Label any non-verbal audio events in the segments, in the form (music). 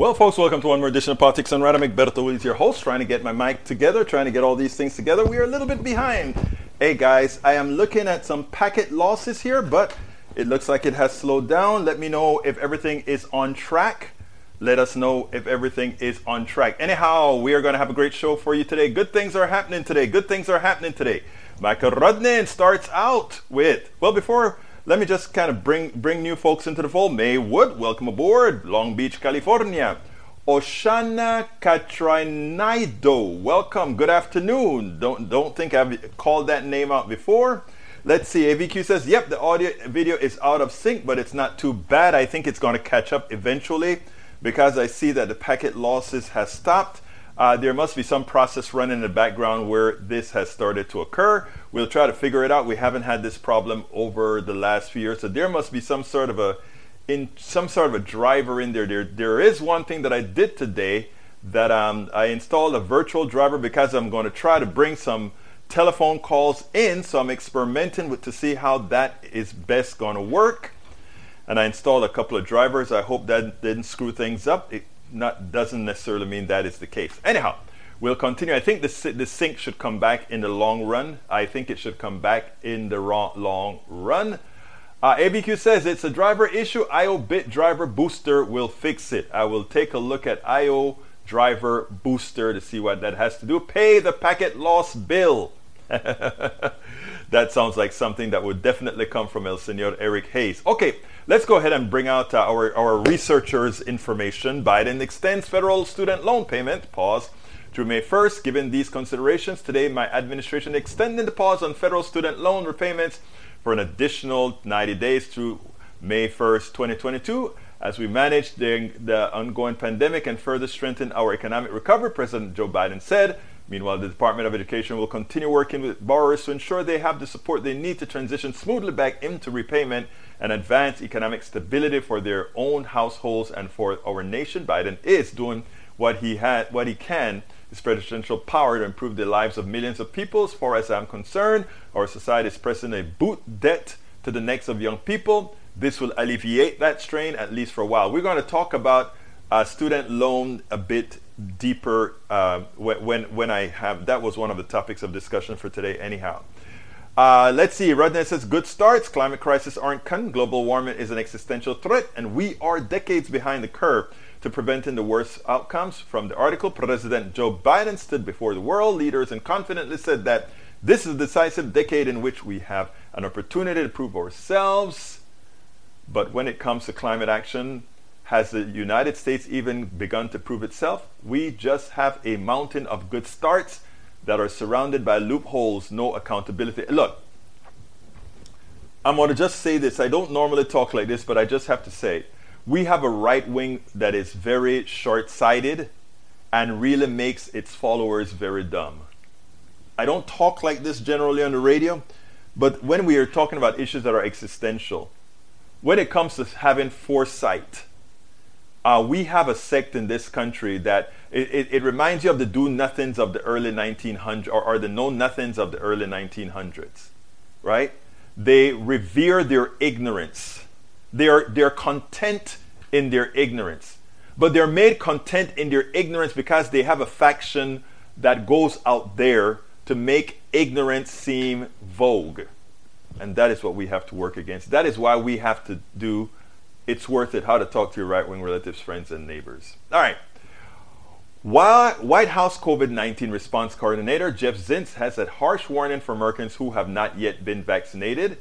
Well, folks, welcome to one more edition of Politics Done Right. Egberto Willies, your host, trying to get my mic together, trying to get all these things together. We are a little bit behind. Hey, guys, I am looking at some packet losses here, but it looks like it has slowed down. Let me know if everything is on track. Let us know if everything is on track. Anyhow, we are going to have a great show for you today. Good things are happening today. Good things are happening today. Michael Rudnin starts out with, well, before let me just kind of bring bring new folks into the fold. May Wood, welcome aboard, Long Beach, California. Oshana Katrainaido, welcome. Good afternoon. Don't don't think I've called that name out before. Let's see. AVQ says, "Yep, the audio video is out of sync, but it's not too bad. I think it's going to catch up eventually because I see that the packet losses has stopped." Uh, there must be some process running in the background where this has started to occur. We'll try to figure it out. We haven't had this problem over the last few years, so there must be some sort of a in some sort of a driver in there. There, there is one thing that I did today that um, I installed a virtual driver because I'm going to try to bring some telephone calls in. So I'm experimenting with to see how that is best going to work. And I installed a couple of drivers. I hope that didn't screw things up. It not doesn't necessarily mean that is the case. Anyhow, we'll continue. I think the, the sync should come back in the long run. I think it should come back in the long run. Uh, ABQ says it's a driver issue. IObit Driver Booster will fix it. I will take a look at IO Driver Booster to see what that has to do. Pay the packet loss bill. (laughs) that sounds like something that would definitely come from El Senor Eric Hayes. Okay, let's go ahead and bring out uh, our, our researchers' information. Biden extends federal student loan payment, pause, through May 1st. Given these considerations, today my administration extending the pause on federal student loan repayments for an additional 90 days through May 1st, 2022. As we manage the, the ongoing pandemic and further strengthen our economic recovery, President Joe Biden said, Meanwhile, the Department of Education will continue working with borrowers to ensure they have the support they need to transition smoothly back into repayment and advance economic stability for their own households and for our nation. Biden is doing what he had, what he can, his presidential power to improve the lives of millions of people. As far as I'm concerned, our society is pressing a boot debt to the necks of young people. This will alleviate that strain at least for a while. We're going to talk about uh, student loan a bit deeper uh, when, when I have, that was one of the topics of discussion for today anyhow. Uh, let's see, Rudner says, good starts. Climate crisis aren't coming. Global warming is an existential threat, and we are decades behind the curve to preventing the worst outcomes. From the article, President Joe Biden stood before the world leaders and confidently said that this is a decisive decade in which we have an opportunity to prove ourselves. But when it comes to climate action, has the United States even begun to prove itself? We just have a mountain of good starts that are surrounded by loopholes, no accountability. Look, I'm going to just say this. I don't normally talk like this, but I just have to say we have a right wing that is very short sighted and really makes its followers very dumb. I don't talk like this generally on the radio, but when we are talking about issues that are existential, when it comes to having foresight, uh, we have a sect in this country that it, it, it, reminds you of the do nothings of the early 1900s or, or the know nothings of the early 1900s, right? They revere their ignorance. They're, they're content in their ignorance. But they're made content in their ignorance because they have a faction that goes out there to make ignorance seem vogue. And that is what we have to work against. That is why we have to do it's worth it how to talk to your right wing relatives, friends, and neighbors. All right. White House COVID 19 response coordinator Jeff Zients has a harsh warning for Americans who have not yet been vaccinated.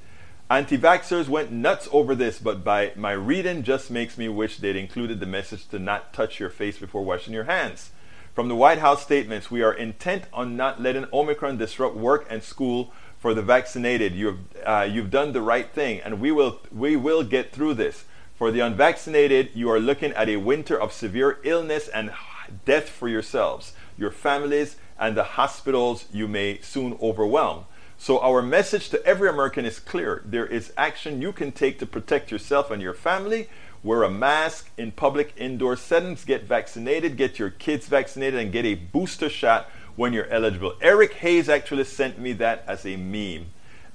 Anti vaxxers went nuts over this, but by my reading just makes me wish they'd included the message to not touch your face before washing your hands. From the White House statements, we are intent on not letting Omicron disrupt work and school for the vaccinated. You've, uh, you've done the right thing, and we will, we will get through this. For the unvaccinated, you are looking at a winter of severe illness and death for yourselves, your families, and the hospitals you may soon overwhelm. So, our message to every American is clear. There is action you can take to protect yourself and your family. Wear a mask in public indoor settings, get vaccinated, get your kids vaccinated, and get a booster shot when you're eligible. Eric Hayes actually sent me that as a meme.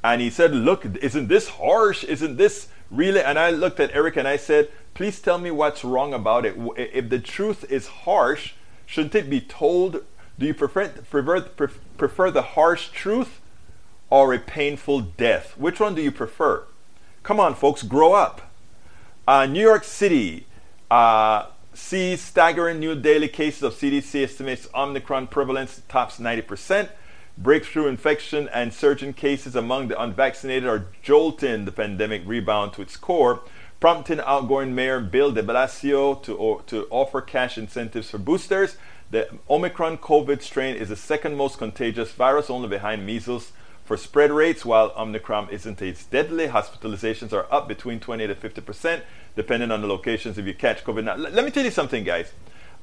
And he said, Look, isn't this harsh? Isn't this Really, and I looked at Eric and I said, please tell me what's wrong about it. If the truth is harsh, shouldn't it be told? Do you prefer, prefer, prefer the harsh truth or a painful death? Which one do you prefer? Come on, folks, grow up. Uh, New York City uh, sees staggering new daily cases of CDC estimates Omicron prevalence tops 90%. Breakthrough infection and surging cases among the unvaccinated are jolting the pandemic rebound to its core, prompting outgoing Mayor Bill de Blasio to, to offer cash incentives for boosters. The Omicron COVID strain is the second most contagious virus, only behind measles for spread rates. While Omicron isn't as deadly, hospitalizations are up between 20 to 50 percent, depending on the locations if you catch COVID. Now, let me tell you something, guys.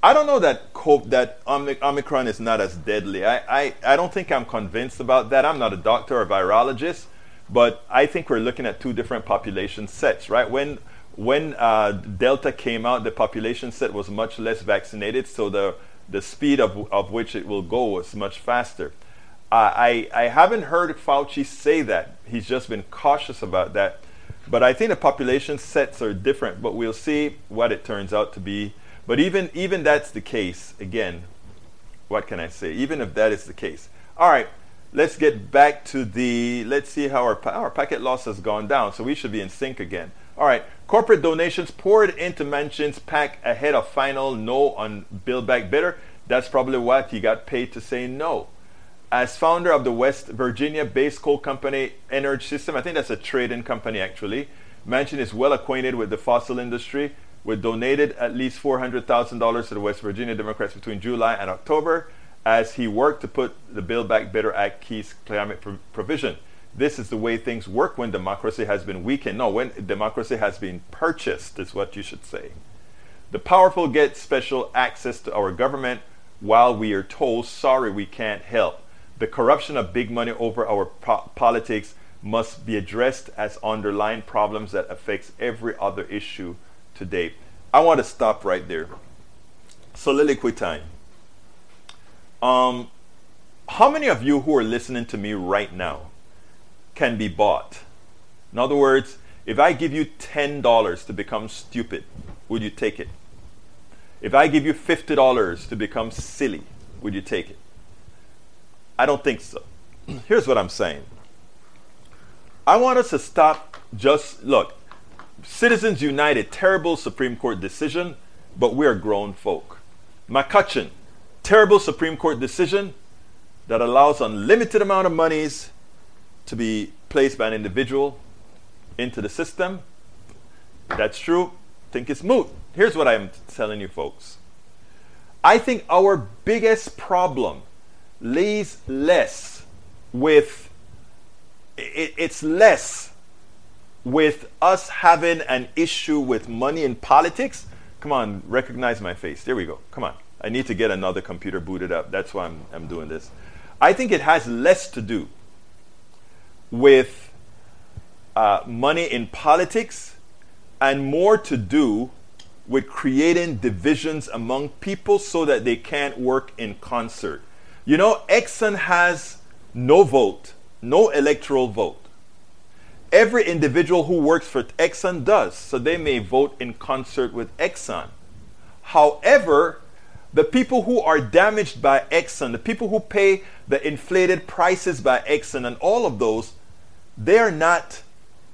I don't know that that Omicron is not as deadly. I, I, I don't think I'm convinced about that. I'm not a doctor or virologist, but I think we're looking at two different population sets, right? When when uh, Delta came out, the population set was much less vaccinated, so the the speed of, of which it will go was much faster. Uh, I, I haven't heard Fauci say that. He's just been cautious about that. But I think the population sets are different, but we'll see what it turns out to be but even even that's the case, again, what can I say? Even if that is the case. All right, let's get back to the, let's see how our, our packet loss has gone down. So we should be in sync again. All right, corporate donations poured into Manchin's PAC ahead of final no on Build Back Better. That's probably what he got paid to say no. As founder of the West Virginia based coal company Enersystems, I think that's a trading company actually, Manchin is well acquainted with the fossil industry we donated at least $400,000 to the West Virginia Democrats between July and October as he worked to put the Build Back Better Act keys climate pro- provision. This is the way things work when democracy has been weakened. No, when democracy has been purchased, is what you should say. The powerful get special access to our government while we are told, sorry, we can't help. The corruption of big money over our po- politics must be addressed as underlying problems that affects every other issue today. I want to stop right there. Soliloquy time. Um, how many of you who are listening to me right now can be bought? In other words, if I give you $10 to become stupid, would you take it? If I give you $50 to become silly, would you take it? I don't think so. (clears throat) Here's what I'm saying. I want us to stop just look, Citizens United, terrible Supreme Court decision, but we're grown folk. McCutcheon, terrible Supreme Court decision that allows unlimited amount of monies to be placed by an individual into the system. That's true. Think it's moot. Here's what I'm telling you folks. I think our biggest problem lays less with it, it's less with us having an issue with money in politics, come on, recognize my face. There we go. Come on. I need to get another computer booted up. That's why I'm, I'm doing this. I think it has less to do with uh, money in politics and more to do with creating divisions among people so that they can't work in concert. You know, Exxon has no vote, no electoral vote every individual who works for Exxon does, so they may vote in concert with Exxon. However, the people who are damaged by Exxon, the people who pay the inflated prices by Exxon and all of those, they're not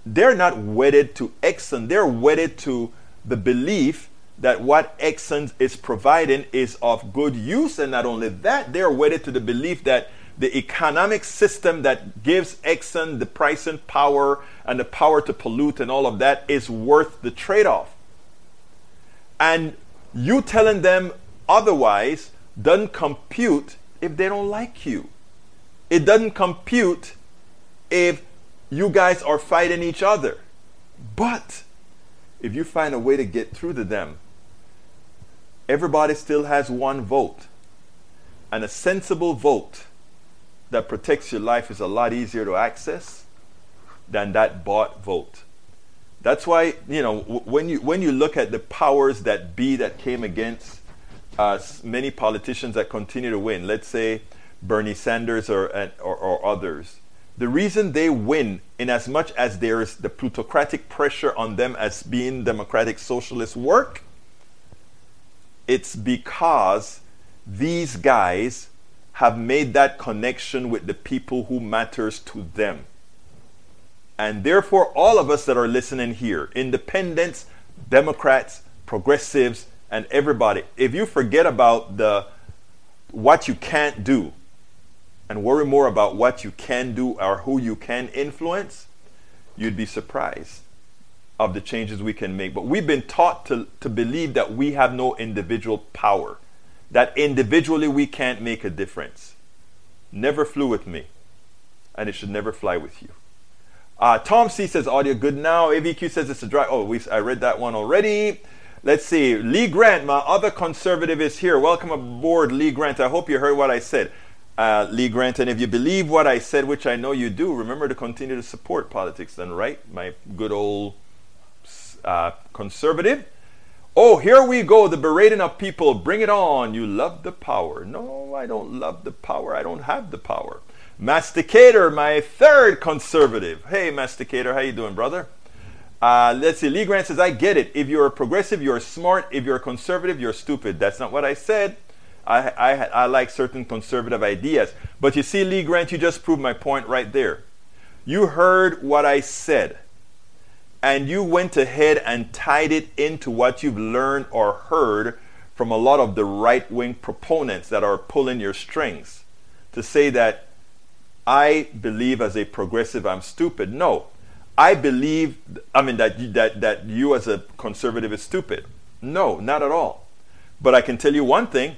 they're not wedded to Exxon. They're wedded to the belief that what Exxon is providing is of good use. And not only that, they're wedded to the belief that the economic system that gives Exxon the pricing power and the power to pollute and all of that is worth the trade off. And you telling them otherwise doesn't compute if they don't like you. It doesn't compute if you guys are fighting each other. But if you find a way to get through to them, everybody still has one vote. And a sensible vote that protects your life is a lot easier to access than that bought vote. That's why, you know, when you, when you look at the powers that be that came against uh, many politicians that continue to win, let's say Bernie Sanders or, or, or others, The reason they win, in as much as there is the plutocratic pressure on them as being democratic socialist work, it's because these guys have made that connection with the people who matters to them. And therefore, all of us that are listening here, independents, Democrats, progressives, and everybody, if you forget about the what you can't do and worry more about what you can do or who you can influence, you'd be surprised of the changes we can make. But we've been taught to, to believe that we have no individual power, that individually we can't make a difference. Never flew with me, and it should never fly with you. Uh, Tom C says audio good now. AVQ says it's a dry. Oh, we, I read that one already. Let's see. Lee Grant, my other conservative, is here. Welcome aboard, Lee Grant. I hope you heard what I said. Uh, Lee Grant, and if you believe what I said, which I know you do, remember to continue to support politics, then, right? My good old uh, conservative. Oh, here we go, the berating of people. Bring it on. You love the power. No, I don't love the power. I don't have the power. Masticator, my third conservative. Hey, Masticator, how you doing, brother? Uh, let's see. Lee Grant says, I get it. If you're a progressive, you're smart. If you're a conservative, you're stupid. That's not what I said. I, I, I like certain conservative ideas. But you see, Lee Grant, you just proved my point right there. You heard what I said, and you went ahead and tied it into what you've learned or heard from a lot of the right wing proponents that are pulling your strings to say that I believe as a progressive I'm stupid. No. I believe I mean that that that you as a conservative is stupid. No, not at all. But I can tell you one thing.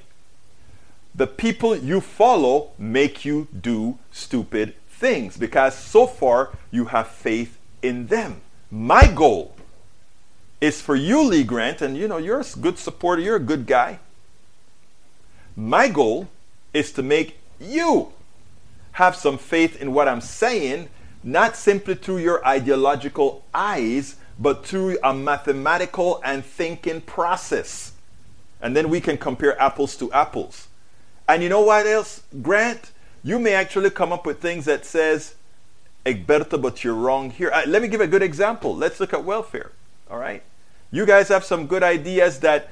The people you follow make you do stupid things because so far you have faith in them. My goal is for you, Lee Grant, and you know, you're a good supporter, you're a good guy. My goal is to make you have some faith in what I'm saying, not simply through your ideological eyes, but through a mathematical and thinking process. And then we can compare apples to apples. And you know what else, Grant? You may actually come up with things that says, Egberto, but you're wrong here. Uh, let me give a good example. Let's look at welfare. All right. You guys have some good ideas that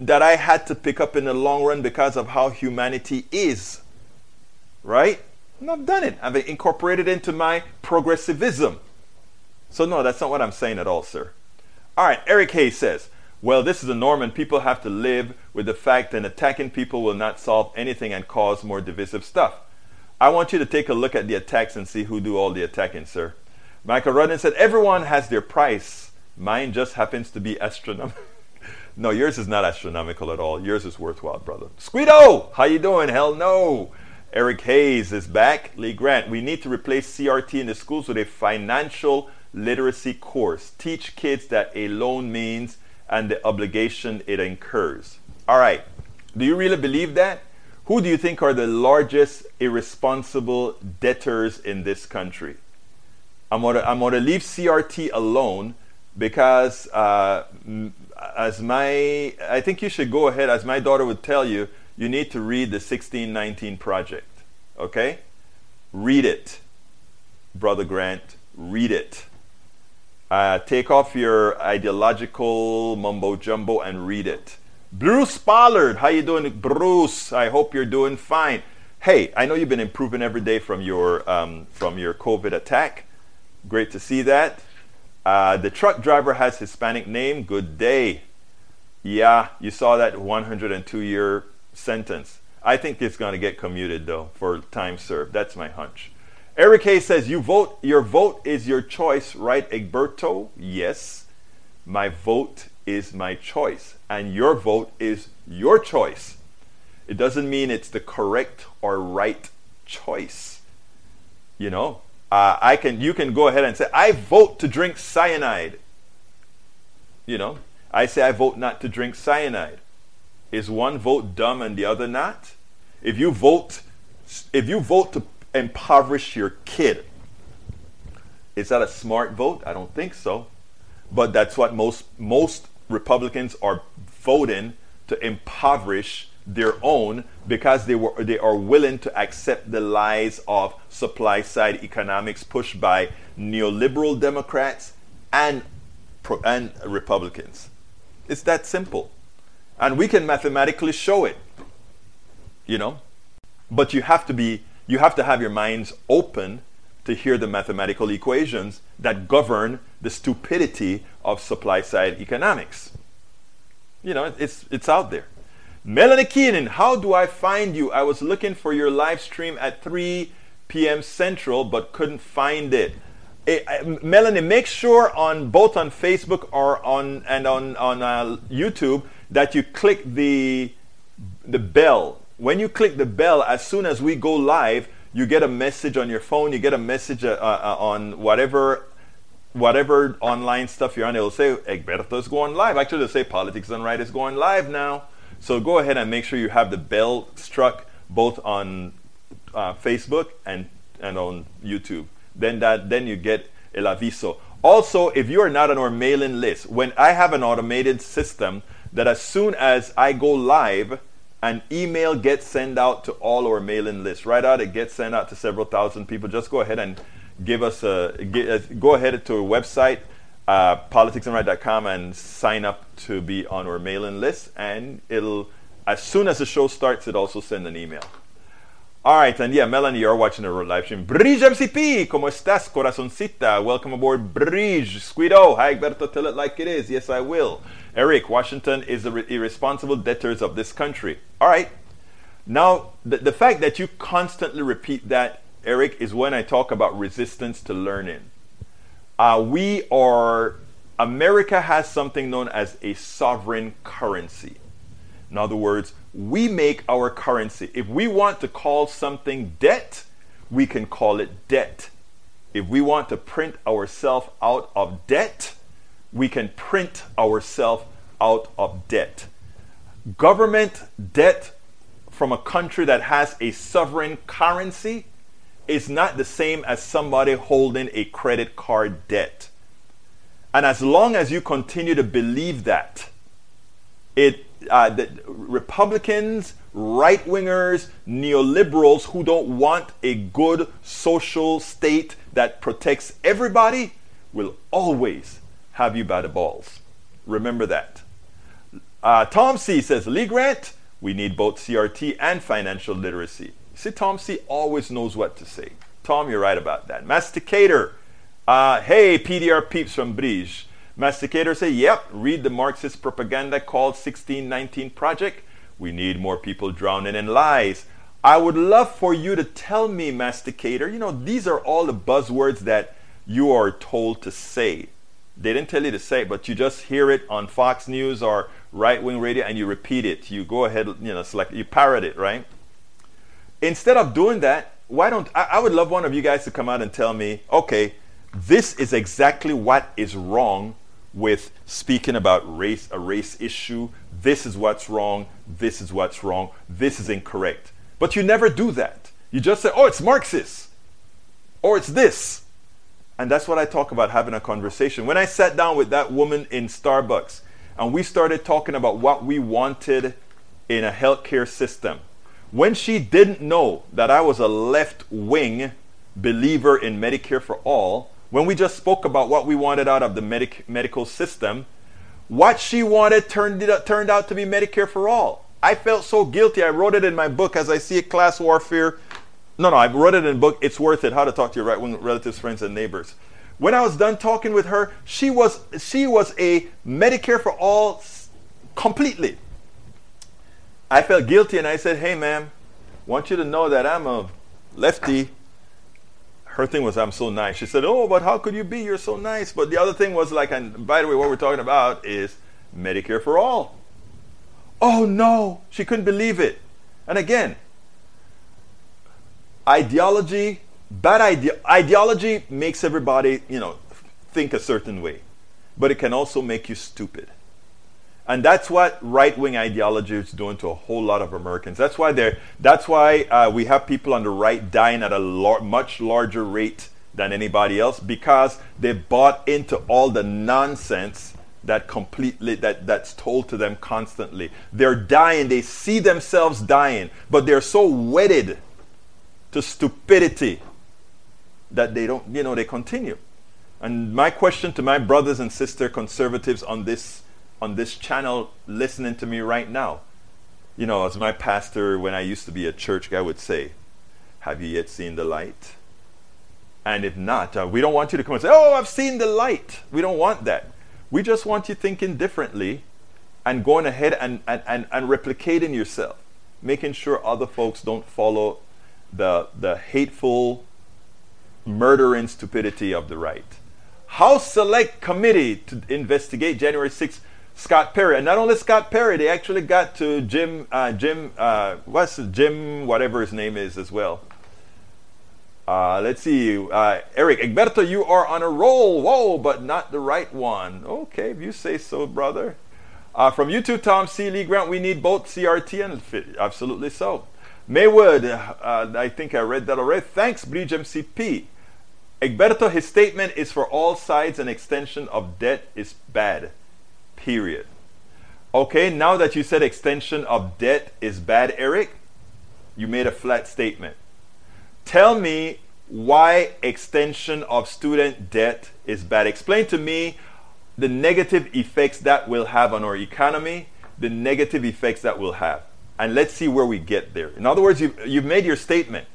that I had to pick up in the long run because of how humanity is. Right? And I've done it. I've incorporated it into my progressivism. So, no, that's not what I'm saying at all, sir. All right, Eric Hayes says, well, this is a norm, and people have to live with the fact that attacking people will not solve anything and cause more divisive stuff. I want you to take a look at the attacks and see who do all the attacking, sir. Michael Rudden said, everyone has their price. Mine just happens to be astronomical. (laughs) no, yours is not astronomical at all. Yours is worthwhile, brother. Squeedo, how you doing? Hell no. Eric Hayes is back. Lee Grant, we need to replace CRT in the schools with a financial literacy course. Teach kids that a loan means and the obligation it incurs. All right. Do you really believe that? Who do you think are the largest irresponsible debtors in this country? I'm going to I'm gonna leave CRT alone because, uh, as my, I think you should go ahead, as my daughter would tell you, you need to read the 1619 project. Okay? Read it. Brother Grant, read it. Uh, take off your ideological mumbo jumbo and read it. Bruce Pollard, how you doing, Bruce? I hope you're doing fine. Hey, I know you've been improving every day from your um, from your COVID attack. Great to see that. Uh, the truck driver has Hispanic name. Good day. Yeah, you saw that 102 year sentence. I think it's going to get commuted though for time served. That's my hunch. Eric Hayes says, "You vote. Your vote is your choice, right, Egberto? Yes, my vote is my choice, and your vote is your choice. It doesn't mean it's the correct or right choice. You know, uh, I can. You can go ahead and say, I vote to drink cyanide. You know, I say I vote not to drink cyanide. Is one vote dumb and the other not? If you vote, if you vote to impoverish your kid, is that a smart vote? I don't think so. But that's what most most Republicans are voting to impoverish their own because they were they are willing to accept the lies of supply side economics pushed by neoliberal Democrats and and Republicans. It's that simple. And we can mathematically show it. You know? But you have to be you have to have your minds open to hear the mathematical equations that govern the stupidity of supply side economics. You know, it's it's out there. Melanie Keenan, how do I find you? I was looking for your live stream at 3 p.m. Central, but couldn't find it. Eh, uh, Melanie, make sure on both on Facebook or on and on on uh, YouTube that you click the the bell. When you click the bell, as soon as we go live, you get a message on your phone. You get a message uh, uh, on whatever whatever online stuff you're on. It'll say Egberto's going live. Actually, they'll say Politics Done Right is going live now. So go ahead and make sure you have the bell struck both on uh, Facebook and and on YouTube. Then that then you get el aviso. Also, if you are not on our mailing list, when I have an automated system that as soon as I go live, an email gets sent out to all our mailing lists. Right out, it gets sent out to several thousand people. Just go ahead and give us a get, uh, go ahead to our website, uh, politicsdoneright.com, and sign up to be on our mailing list. And it'll as soon as the show starts, it also send an email. All right, and yeah, Melanie, you're watching the live stream. Bridge MCP, ¿cómo estás, corazoncita? Welcome aboard, Bridge. Squido, hi, Egberto, tell it like it is. Yes, I will. Eric, Washington is the irresponsible debtors of this country. All right. Now, the, the fact that you constantly repeat that, Eric, is when I talk about resistance to learning. Uh, we are, America has something known as a sovereign currency. In other words, we make our currency. If we want to call something debt, we can call it debt. If we want to print ourselves out of debt, we can print ourselves out of debt. Government debt from a country that has a sovereign currency is not the same as somebody holding a credit card debt. And as long as you continue to believe that, it uh, the Republicans, right wingers, neoliberals who don't want a good social state that protects everybody will always have you by the balls. Remember that. Uh, Tom C says, Lee Grant, we need both CRT and financial literacy. See, Tom C always knows what to say. Tom, you're right about that. Masticator, uh, hey, PDR peeps from Bridge. Masticator say, yep, read the Marxist propaganda called 1619 Project. We need more people drowning in lies. I would love for you to tell me, Masticator, you know, these are all the buzzwords that you are told to say. They didn't tell you to say it, but you just hear it on Fox News or right wing radio and you repeat it. You go ahead, you know, select, you parrot it, right? Instead of doing that, why don't I, I would love one of you guys to come out and tell me, okay, this is exactly what is wrong with speaking about race, a race issue. This is what's wrong. This is what's wrong. This is incorrect. But you never do that. You just say, oh, it's Marxist. Or it's this. And that's what I talk about having a conversation. When I sat down with that woman in Starbucks and we started talking about what we wanted in a healthcare system, when she didn't know that I was a left wing believer in Medicare for all, when we just spoke about what we wanted out of the medic- medical system, what she wanted turned, it, turned out to be Medicare for all. I felt so guilty. I wrote it in my book as I see a class warfare no, no, I wrote it in a book. It's worth it. How to talk to your right wing relatives, friends, and neighbors. When I was done talking with her, she was she was a Medicare for all completely. I felt guilty and I said, "Hey, ma'am, want you to know that I'm a lefty." Her thing was, "I'm so nice." She said, "Oh, but how could you be? You're so nice." But the other thing was like, and by the way, what we're talking about is Medicare for all. Oh no, she couldn't believe it. And again, ideology, bad idea, ideology makes everybody, you know, think a certain way, but it can also make you stupid. And that's what right-wing ideology is doing to a whole lot of Americans. That's why they're. That's why uh, we have people on the right dying at a lar- much larger rate than anybody else because they bought into all the nonsense that completely that that's told to them constantly. They're dying, they see themselves dying, but they're so wedded to stupidity that they don't, you know, they continue. And my question to my brothers and sister conservatives on this on this channel listening to me right now, you know, as my pastor when I used to be a church guy would say, have you yet seen the light? And if not, uh, we don't want you to come and say, Oh, I've seen the light. We don't want that. We just want you thinking differently and going ahead and, and, and, and replicating yourself, making sure other folks don't follow the, the hateful, murdering stupidity of the right. House Select Committee to investigate January 6th Scott Perry, and not only Scott Perry, they actually got to Jim, uh, Jim, uh, what's Jim, whatever his name is as well. Uh, let's see, uh, Eric Egberto, you are on a roll. Whoa, but not the right one. Okay, if you say so, brother. Uh, from YouTube, Tom C. Lee Grant, we need both CRT and fit. Absolutely so. Maywood, uh, I think I read that already. Thanks, Bridge MCP. Egberto, his statement is for all sides an extension of debt is bad. Period. Okay, now that you said extension of debt is bad, Eric, you made a flat statement. Tell me why extension of student debt is bad. Explain to me the negative effects that will have on our economy, the negative effects that will have. And let's see where we get there. In other words, you've, you've made your statement.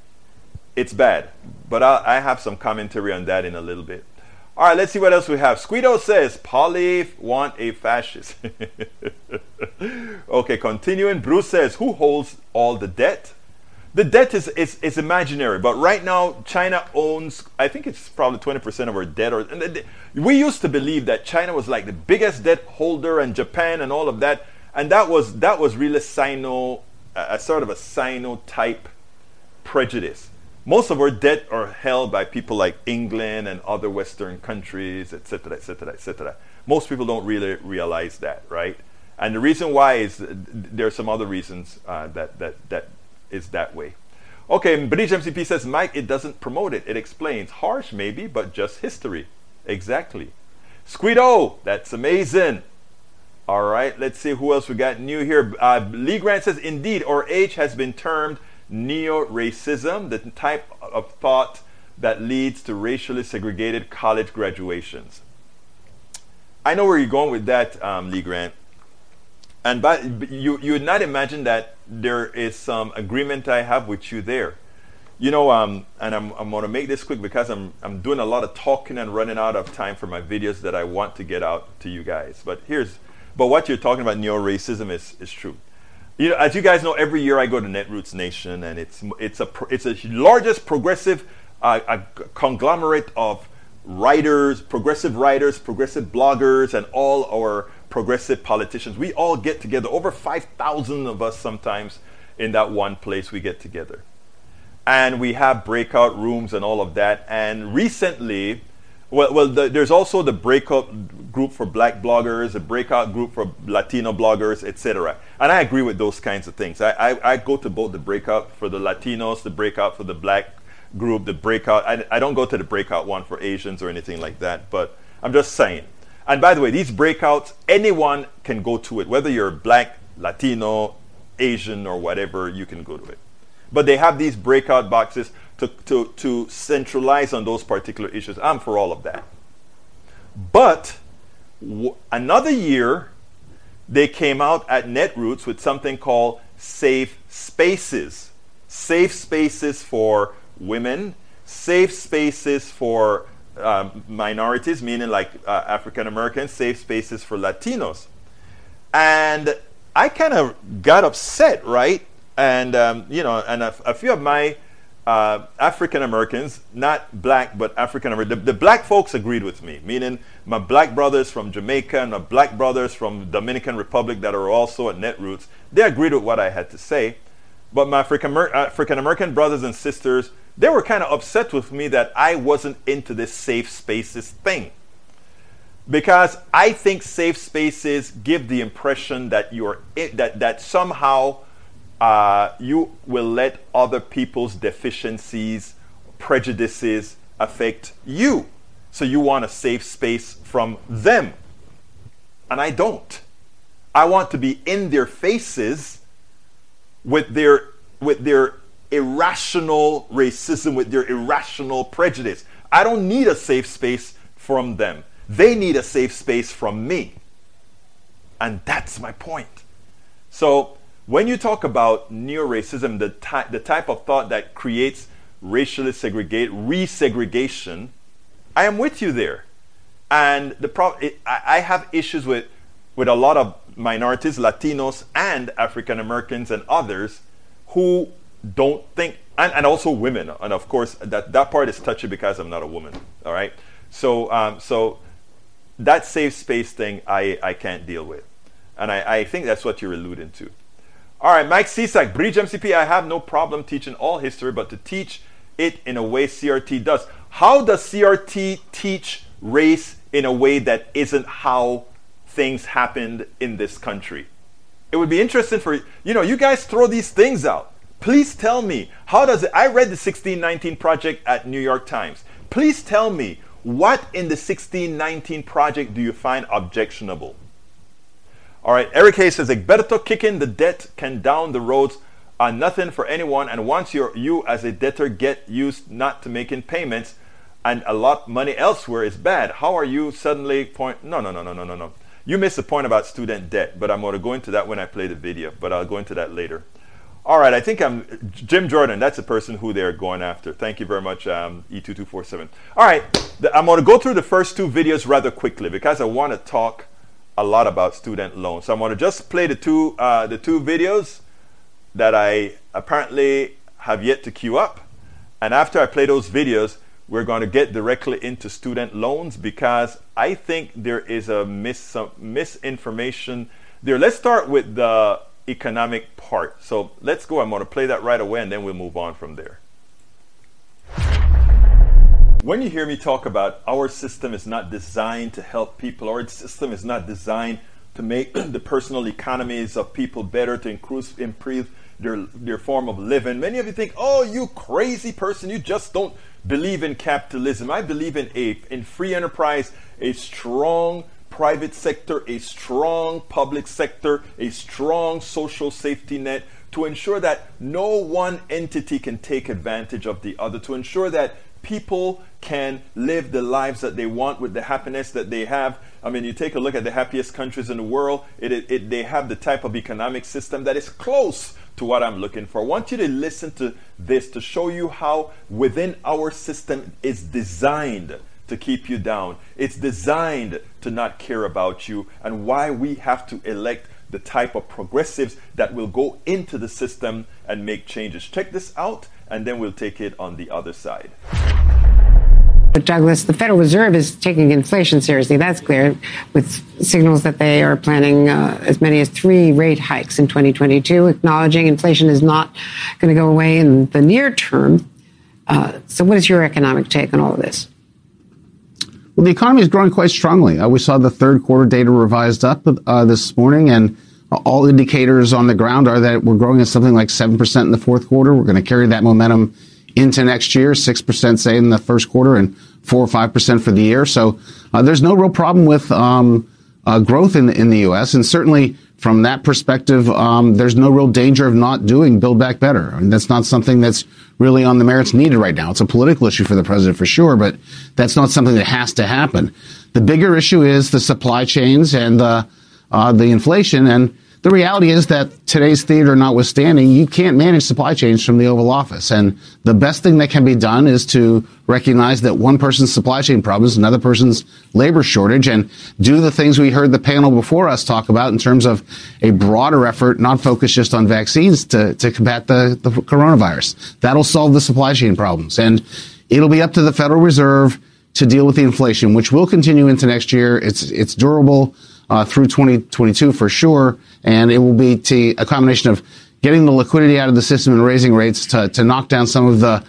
It's bad. But I'll, I have some commentary on that in a little bit. All right, let's see what else we have. Squeedo says, Polly want a fascist. (laughs) okay, continuing. Bruce says, who holds all the debt? the debt is, is, is imaginary, but right now China owns, I think it's probably 20% of our debt. Or we used to believe that China was like the biggest debt holder, and Japan and all of that, and that was that was really Sino, a, a sort of a Sino type prejudice. Most of our debt are held by people like England and other Western countries, etc., etc., etc. Most people don't really realize that, right? And the reason why is there are some other reasons uh, that that that is that way. Okay, Bridge MCP says, Mike, it doesn't promote it. It explains. Harsh, maybe, but just history. Exactly. Squeedo, that's amazing. All right, let's see who else we got new here. Uh, Lee Grant says, indeed, or age has been termed neo-racism, the type of thought that leads to racially segregated college graduations. I know where you're going with that, um, Lee Grant. And but you you would not imagine that there is some agreement I have with you there. You know, um, and I'm, I'm going to make this quick because I'm, I'm doing a lot of talking and running out of time for my videos that I want to get out to you guys. But here's, but what you're talking about neo-racism is, is true. You know, as you guys know, every year I go to Netroots Nation, and it's it's a it's a largest progressive uh, a conglomerate of writers, progressive writers, progressive bloggers, and all our progressive politicians. We all get together, over 5,000 of us sometimes in that one place we get together. And we have breakout rooms and all of that. And recently, well, well the, there's also the breakout group for black bloggers, a breakout group for Latino bloggers, etc. And I agree with those kinds of things. I, I, I, go to both the breakout for the Latinos, the breakout for the black group, the breakout. I, I don't go to the breakout one for Asians or anything like that, but I'm just saying and by the way, these breakouts, anyone can go to it, whether you're black, Latino, Asian, or whatever, you can go to it. But they have these breakout boxes to, to, to centralize on those particular issues. I'm for all of that. But w- another year, they came out at Netroots with something called Safe Spaces. Safe spaces for women, safe spaces for um, minorities, meaning like uh, African Americans, safe spaces for Latinos. And I kind of got upset, right? And, um, you know, and a, a few of my uh, African Americans, not black, but African American, the, the, black folks agreed with me, meaning my black brothers from Jamaica and my black brothers from Dominican Republic that are also at Netroots, they agreed with what I had to say. But my African American brothers and sisters they were kind of upset with me that I wasn't into this safe spaces thing. Because I think safe spaces give the impression that you're that that somehow uh, you will let other people's deficiencies, prejudices affect you. So you want a safe space from them. and I don't. I want to be in their faces with their with their irrational racism, with their irrational prejudice. I don't need a safe space from them. They need a safe space from me. And that's my point. So, when you talk about neo racism, the, ty- the type of thought that creates racially segregate, resegregation, I am with you there. And the pro- it, I, I have issues with, with a lot of minorities, Latinos, and African Americans and others who don't think, and, and also women. And of course, that, that part is touchy because I'm not a woman. All right. So, um, so that safe space thing, I, I can't deal with. And I, I think that's what you're alluding to. All right, Mike Cisak, Bridge MCP, I have no problem teaching all history, but to teach it in a way CRT does. How does CRT teach race in a way that isn't how things happened in this country? It would be interesting for you know, you guys throw these things out. Please tell me, how does it? I read the 1619 project at New York Times. Please tell me, what in the 1619 project do you find objectionable? All right, Eric Hayes says, Egberto kicking the debt can down the roads are nothing for anyone. And once you you as a debtor get used not to making payments and a lot money elsewhere is bad, how are you suddenly point? No, no, no, no, no, no, no. You missed the point about student debt, but I'm going to go into that when I play the video, but I'll go into that later. All right, I think I'm Jim Jordan. That's the person who they're going after. Thank you very much, um, E2247. All right, the, I'm going to go through the first two videos rather quickly because I want to talk a lot about student loans. So I'm going to just play the two uh, the two videos that I apparently have yet to queue up. And after I play those videos, we're going to get directly into student loans because I think there is a mis- some misinformation there. Let's start with the economic part. So let's go. I'm going to play that right away and then we'll move on from there. When you hear me talk about our system is not designed to help people, our system is not designed to make (clears throat) the personal economies of people better, to improve, improve their, their form of living. Many of you think, oh, you crazy person, you just don't believe in capitalism. I believe in a in free enterprise, a strong private sector, a strong public sector, a strong social safety net to ensure that no one entity can take advantage of the other, to ensure that people can live the lives that they want with the happiness that they have. I mean, you take a look at the happiest countries in the world, it, it, it, they have the type of economic system that is close to what I'm looking for. I want you to listen to this to show you how within our system is designed to keep you down. It's designed to not care about you and why we have to elect the type of progressives that will go into the system and make changes. Check this out and then we'll take it on the other side. But Douglas, the Federal Reserve is taking inflation seriously. That's clear, with signals that they are planning uh, as many as three rate hikes in 2022, acknowledging inflation is not going to go away in the near term. Uh, so, what is your economic take on all of this? Well, the economy is growing quite strongly. Uh, we saw the third quarter data revised up uh, this morning, and all indicators on the ground are that we're growing at something like 7% in the fourth quarter. We're going to carry that momentum into next year, 6% say in the first quarter and 4 or 5% for the year. So uh, there's no real problem with um, uh, growth in, in the U.S. And certainly from that perspective, um, there's no real danger of not doing Build Back Better. I mean, that's not something that's really on the merits needed right now. It's a political issue for the president for sure, but that's not something that has to happen. The bigger issue is the supply chains and the, uh, the inflation. And the reality is that today's theater notwithstanding, you can't manage supply chains from the Oval Office. And the best thing that can be done is to recognize that one person's supply chain problem is another person's labor shortage and do the things we heard the panel before us talk about in terms of a broader effort, not focused just on vaccines to, to combat the, the coronavirus. That'll solve the supply chain problems. And it'll be up to the Federal Reserve to deal with the inflation, which will continue into next year. It's, it's durable uh, through 2022 for sure. And it will be to a combination of getting the liquidity out of the system and raising rates to, to knock down some of the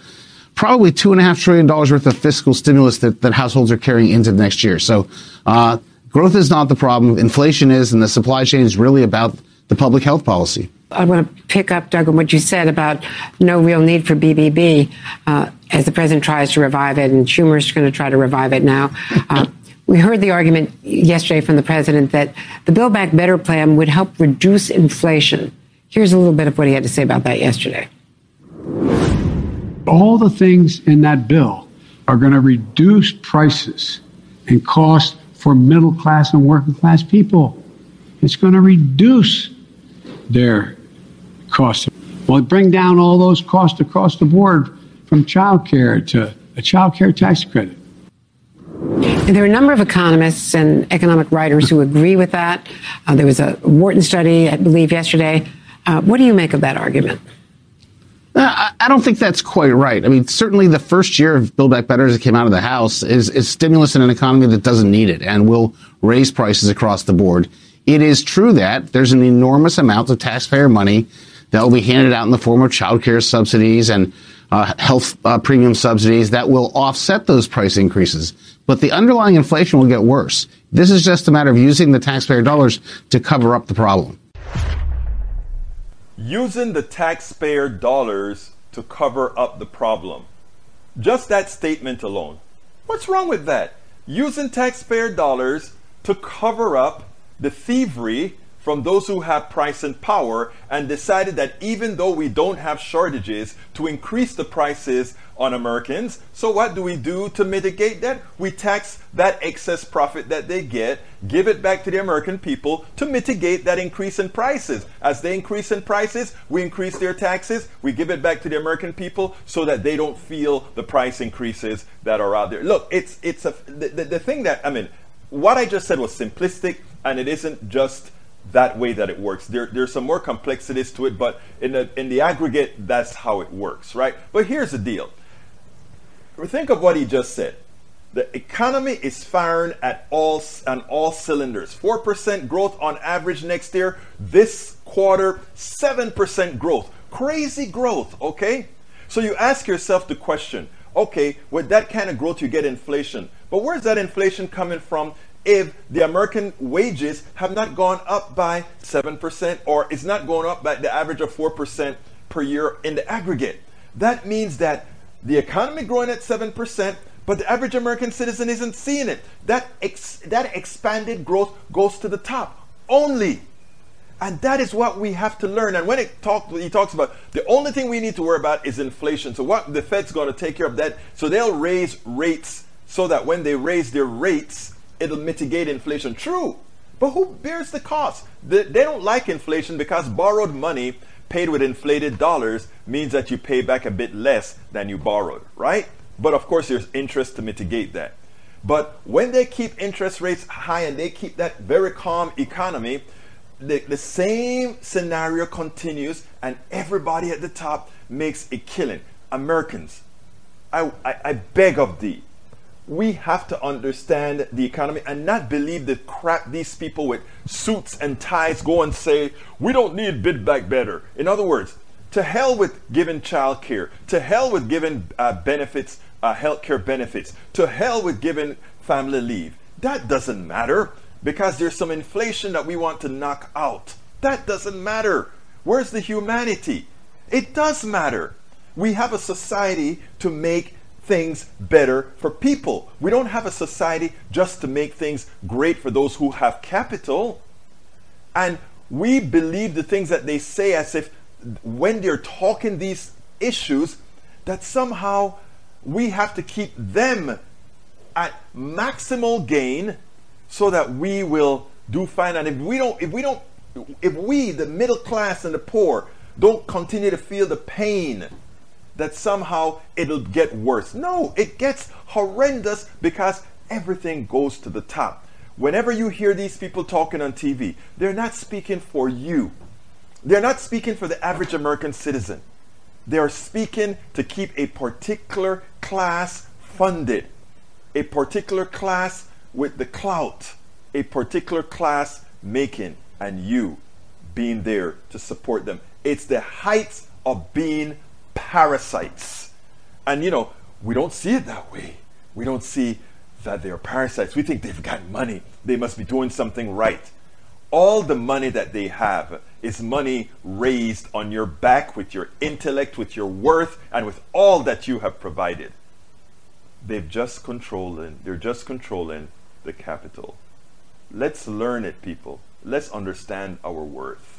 probably two and a half trillion dollars worth of fiscal stimulus that, that households are carrying into next year. So, uh, growth is not the problem. Inflation is, and the supply chain is really about the public health policy. I want to pick up, Doug, on what you said about no real need for BBB uh, as the president tries to revive it, and Schumer's going to try to revive it now. Uh, We heard the argument yesterday from the president that the Build Back Better plan would help reduce inflation. Here's a little bit of what he had to say about that yesterday. All the things in that bill are going to reduce prices and cost for middle class and working class people. It's going to reduce their costs. Well, bring down all those costs across the board from child care to a child care tax credit. And there are a number of economists and economic writers who agree with that. Uh, there was a Wharton study, I believe, yesterday. Uh, what do you make of that argument? Uh, I don't think that's quite right. I mean, certainly the first year of Build Back Better as it came out of the House is, is stimulus in an economy that doesn't need it and will raise prices across the board. It is true that there's an enormous amount of taxpayer money that will be handed out in the form of child care subsidies and uh, health uh, premium subsidies that will offset those price increases. But the underlying inflation will get worse. This is just a matter of using the taxpayer dollars to cover up the problem. Using the taxpayer dollars to cover up the problem. Just that statement alone. What's wrong with that? Using taxpayer dollars to cover up the thievery from those who have price and power and decided that even though we don't have shortages to increase the prices on Americans, so what do we do to mitigate that? We tax that excess profit that they get, give it back to the American people to mitigate that increase in prices. As they increase in prices, we increase their taxes, we give it back to the American people so that they don't feel the price increases that are out there. Look, it's it's a the, the, the thing that I mean, what I just said was simplistic and it isn't just that way that it works. There, there's some more complexities to it, but in the, in the aggregate, that's how it works, right? But here's the deal. Think of what he just said. The economy is firing at all on all cylinders. 4% growth on average next year. This quarter, 7% growth. Crazy growth, okay? So you ask yourself the question, okay, with that kind of growth you get inflation. But where's that inflation coming from if the American wages have not gone up by 7% or it's not going up by the average of 4% per year in the aggregate. That means that the economy growing at 7%, but the average American citizen isn't seeing it. That, ex- that expanded growth goes to the top only. And that is what we have to learn. And when it talk, he talks about the only thing we need to worry about is inflation. So what the Fed's going to take care of that. So they'll raise rates so that when they raise their rates, it'll mitigate inflation. True. But who bears the cost? They, don't like inflation because borrowed money paid with inflated dollars means that you pay back a bit less than you borrowed, right? But of course, there's interest to mitigate that. But when they keep interest rates high and they keep that very calm economy, the, the same scenario continues and everybody at the top makes a killing. Americans, I, I, I beg of thee, we have to understand the economy and not believe the crap these people with suits and ties go and say, we don't need Build Back Better. In other words, to hell with giving child care, to hell with giving uh, benefits, uh, health care benefits, to hell with giving family leave. That doesn't matter because there's some inflation that we want to knock out. That doesn't matter. Where's the humanity? It does matter. We have a society to make things better for people. We don't have a society just to make things great for those who have capital. And we believe the things that they say as if when they're talking these issues, that somehow we have to keep them at maximal gain so that we will do fine. And if we don't, if we don't, if we, the middle class and the poor, don't continue to feel the pain that somehow it'll get worse. No, it gets horrendous because everything goes to the top. Whenever you hear these people talking on TV, they're not speaking for you. They're not speaking for the average American citizen. They are speaking to keep a particular class funded, a particular class with the clout, a particular class making, and you being there to support them. It's the heights of being parasites. And you know, we don't see it that way. We don't see that they're parasites. We think they've got money. They must be doing something right. All the money that they have is money raised on your back with your intellect, with your worth, and with all that you have provided. They've just controlling, they're just controlling the capital. Let's learn it, people. Let's understand our worth.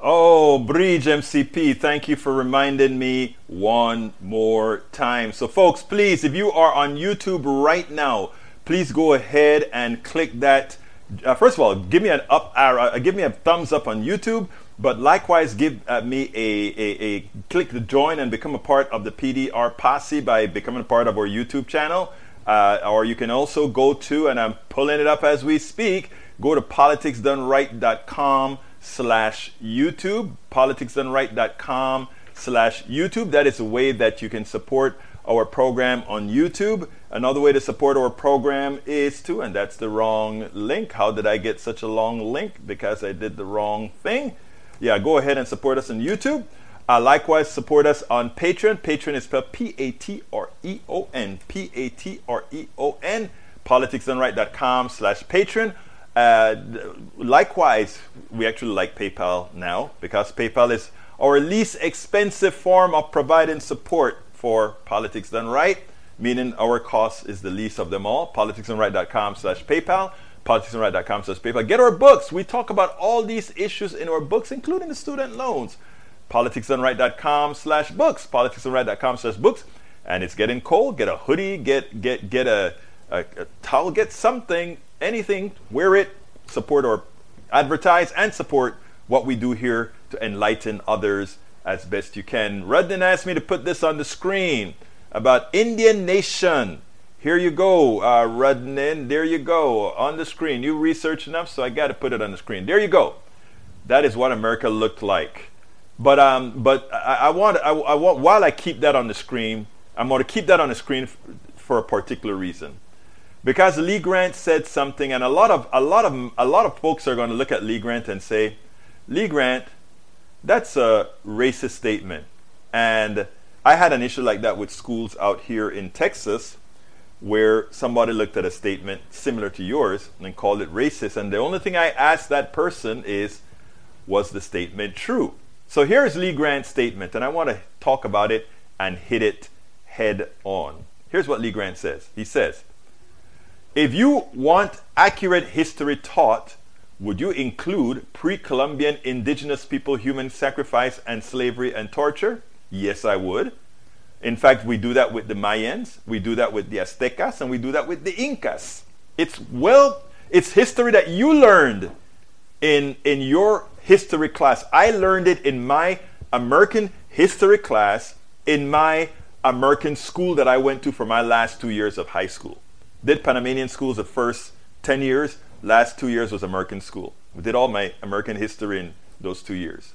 Oh, Bridge MCP, thank you for reminding me one more time. So, folks, please, if you are on YouTube right now, please go ahead and click that. Uh, first of all, give me an up arrow, uh, give me a thumbs up on YouTube, but likewise give uh, me a, a, a click to join and become a part of the PDR posse by becoming a part of our YouTube channel. Uh, or you can also go to, and I'm pulling it up as we speak, go to politicsdoneright.com slash YouTube, politicsdoneright.com slash YouTube. That is a way that you can support our program on YouTube. Another way to support our program is to, and that's the wrong link. How did I get such a long link? Because I did the wrong thing. Yeah, go ahead and support us on YouTube. Uh, likewise, support us on Patreon. Patreon is spelled P A T R E O N. P A T R E O N. Politicsdoneright.com slash Patreon. Uh, likewise, we actually like PayPal now because PayPal is our least expensive form of providing support for Politics Done Right, meaning our cost is the least of them all. Politicsdoneright.com slash PayPal. Politicsdoneright.com slash PayPal. Get our books. We talk about all these issues in our books, including the student loans. Politicsdoneright.com slash books. Politicsdoneright.com slash books. And it's getting cold. Get a hoodie. Get get get a, a, a towel. Get something anything, wear it, support or advertise and support what we do here to enlighten others as best you can. Rudden asked me to put this on the screen about Indian Nation. Here you go, uh. There you go on the screen. You researched enough, so I got to put it on the screen. There you go. That is what America looked like. But um, but I, I want I, I want while I keep that on the screen, I'm going to keep that on the screen f- for a particular reason because Lee Grant said something, and a lot of a lot of a lot of folks are going to look at Lee Grant and say, Lee Grant, that's a racist statement. And I had an issue like that with schools out here in Texas, where somebody looked at a statement similar to yours and called it racist. And the only thing I asked that person is, was the statement true? So here's Lee Grant's statement, and I want to talk about it and hit it head on. Here's what Lee Grant says. He says, if you want accurate history taught, would you include pre Columbian indigenous people human sacrifice and slavery and torture? Yes, I would. In fact, we do that with the Mayans, we do that with the Aztecas, and we do that with the Incas. It's well, it's history that you learned in, in your history class. I learned it in my American history class in my American school that I went to for my last two years of high school. Did Panamanian schools the first 10 years. Last two years was American school. We did all my American history in those two years.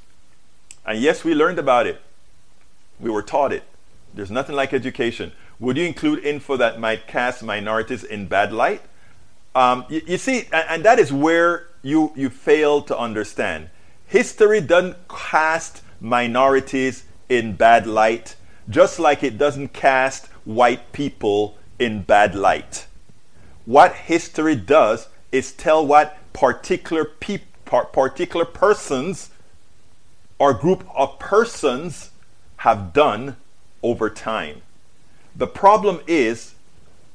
And yes, we learned about it. We were taught it. There's nothing like education. Would you include info that might cast minorities in bad light? Um, you, you, see, and, and that is where you, you fail to understand. History doesn't cast minorities in bad light, just like it doesn't cast white people in bad light what history does is tell what particular peop- particular persons or group of persons have done over time. The problem is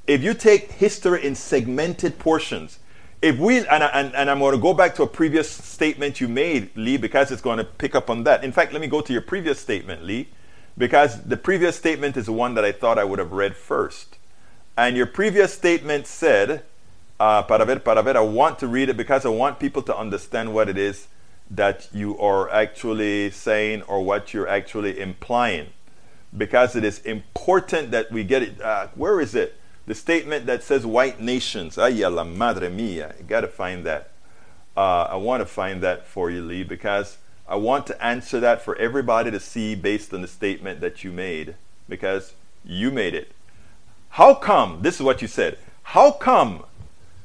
if you take history in segmented portions, if we and, and, and I'm going to go back to a previous statement you made, Lee, because it's going to pick up on that. In fact, let me go to your previous statement, Lee, because the previous statement is the one that I thought I would have read first. And your previous statement said, uh, para ver, para ver, I want to read it because I want people to understand what it is that you are actually saying or what you're actually implying. Because it is important that we get it. Uh, where is it? The statement that says white nations. Ay, la madre mia. You got to find that. Uh, I want to find that for you, Lee, because I want to answer that for everybody to see based on the statement that you made. Because you made it. How come, this is what you said, how come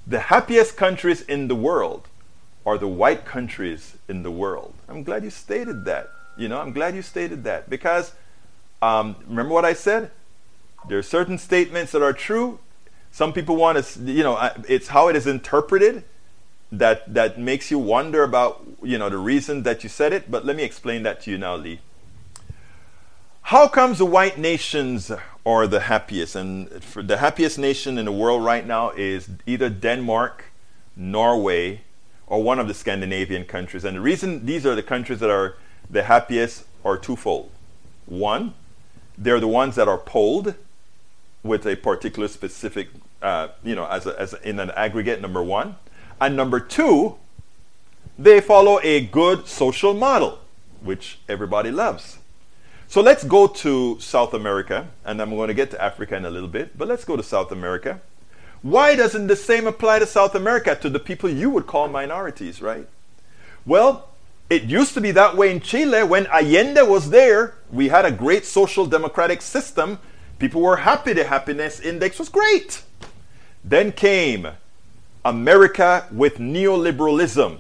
the happiest countries in the world are the white countries in the world? I'm glad you stated that. You know, I'm glad you stated that because um, remember what I said? There are certain statements that are true. Some people want to, you know, it's how it is interpreted that that makes you wonder about, you know, the reason that you said it. But let me explain that to you now, Lee. How comes the white nations are the happiest? And the happiest nation in the world right now is either Denmark, Norway, or one of the Scandinavian countries. And the reason these are the countries that are the happiest are twofold. One, they're the ones that are polled with a particular specific, uh, you know, as, a, as a, in an aggregate, number one. And number two, they follow a good social model, which everybody loves. So let's go to South America, and I'm going to get to Africa in a little bit, but let's go to South America. Why doesn't the same apply to South America, to the people you would call minorities, right? Well, it used to be that way in Chile when Allende was there. We had a great social democratic system. People were happy. The happiness index was great. Then came America with neoliberalism.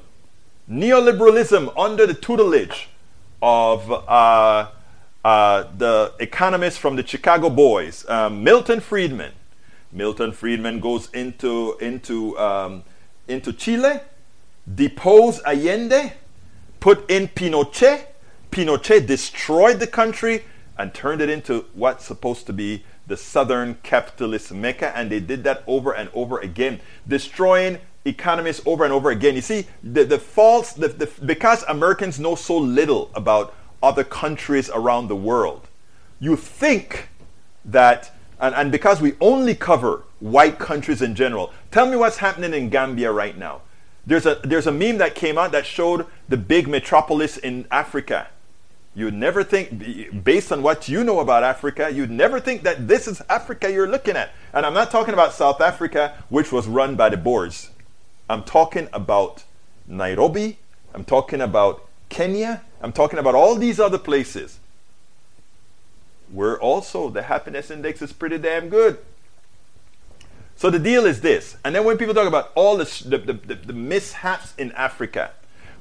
Neoliberalism under the tutelage of uh, uh, the economist from the Chicago Boys, um, Milton Friedman. Milton Friedman goes into, into, um, into Chile, depose Allende, put in Pinochet. Pinochet destroyed the country and turned it into what's supposed to be the southern capitalist mecca. And they did that over and over again, destroying economies over and over again. You see, the, the false, the, the, because Americans know so little about other countries around the world, you think that, and, and because we only cover white countries in general, tell me what's happening in Gambia right now. There's a, there's a meme that came out that showed the big metropolis in Africa. You'd never think, based on what you know about Africa, you'd never think that this is Africa you're looking at. And I'm not talking about South Africa, which was run by the Boers. I'm talking about Nairobi. I'm talking about Kenya. I'm talking about all these other places where also the happiness index is pretty damn good. So the deal is this. And then when people talk about all the, the, the, the, mishaps in Africa,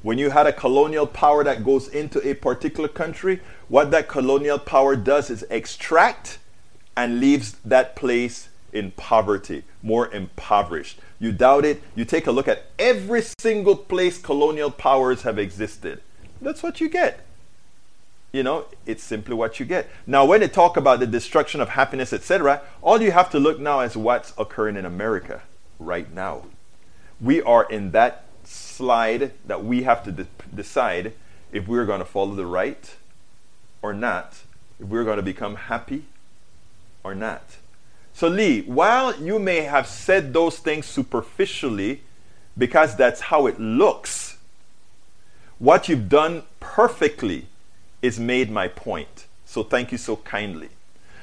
when you had a colonial power that goes into a particular country, what that colonial power does is extract and leaves that place in poverty, more impoverished. You doubt it? You take a look at every single place colonial powers have existed. That's what you get. You know, it's simply what you get. Now, when they talk about the destruction of happiness, etc., all you have to look now is what's occurring in America right now. We are in that slide that we have to de- decide if we're going to follow the right or not, if we're going to become happy or not. So, Lee, while you may have said those things superficially because that's how it looks, what you've done perfectly is made my point. So, thank you so kindly.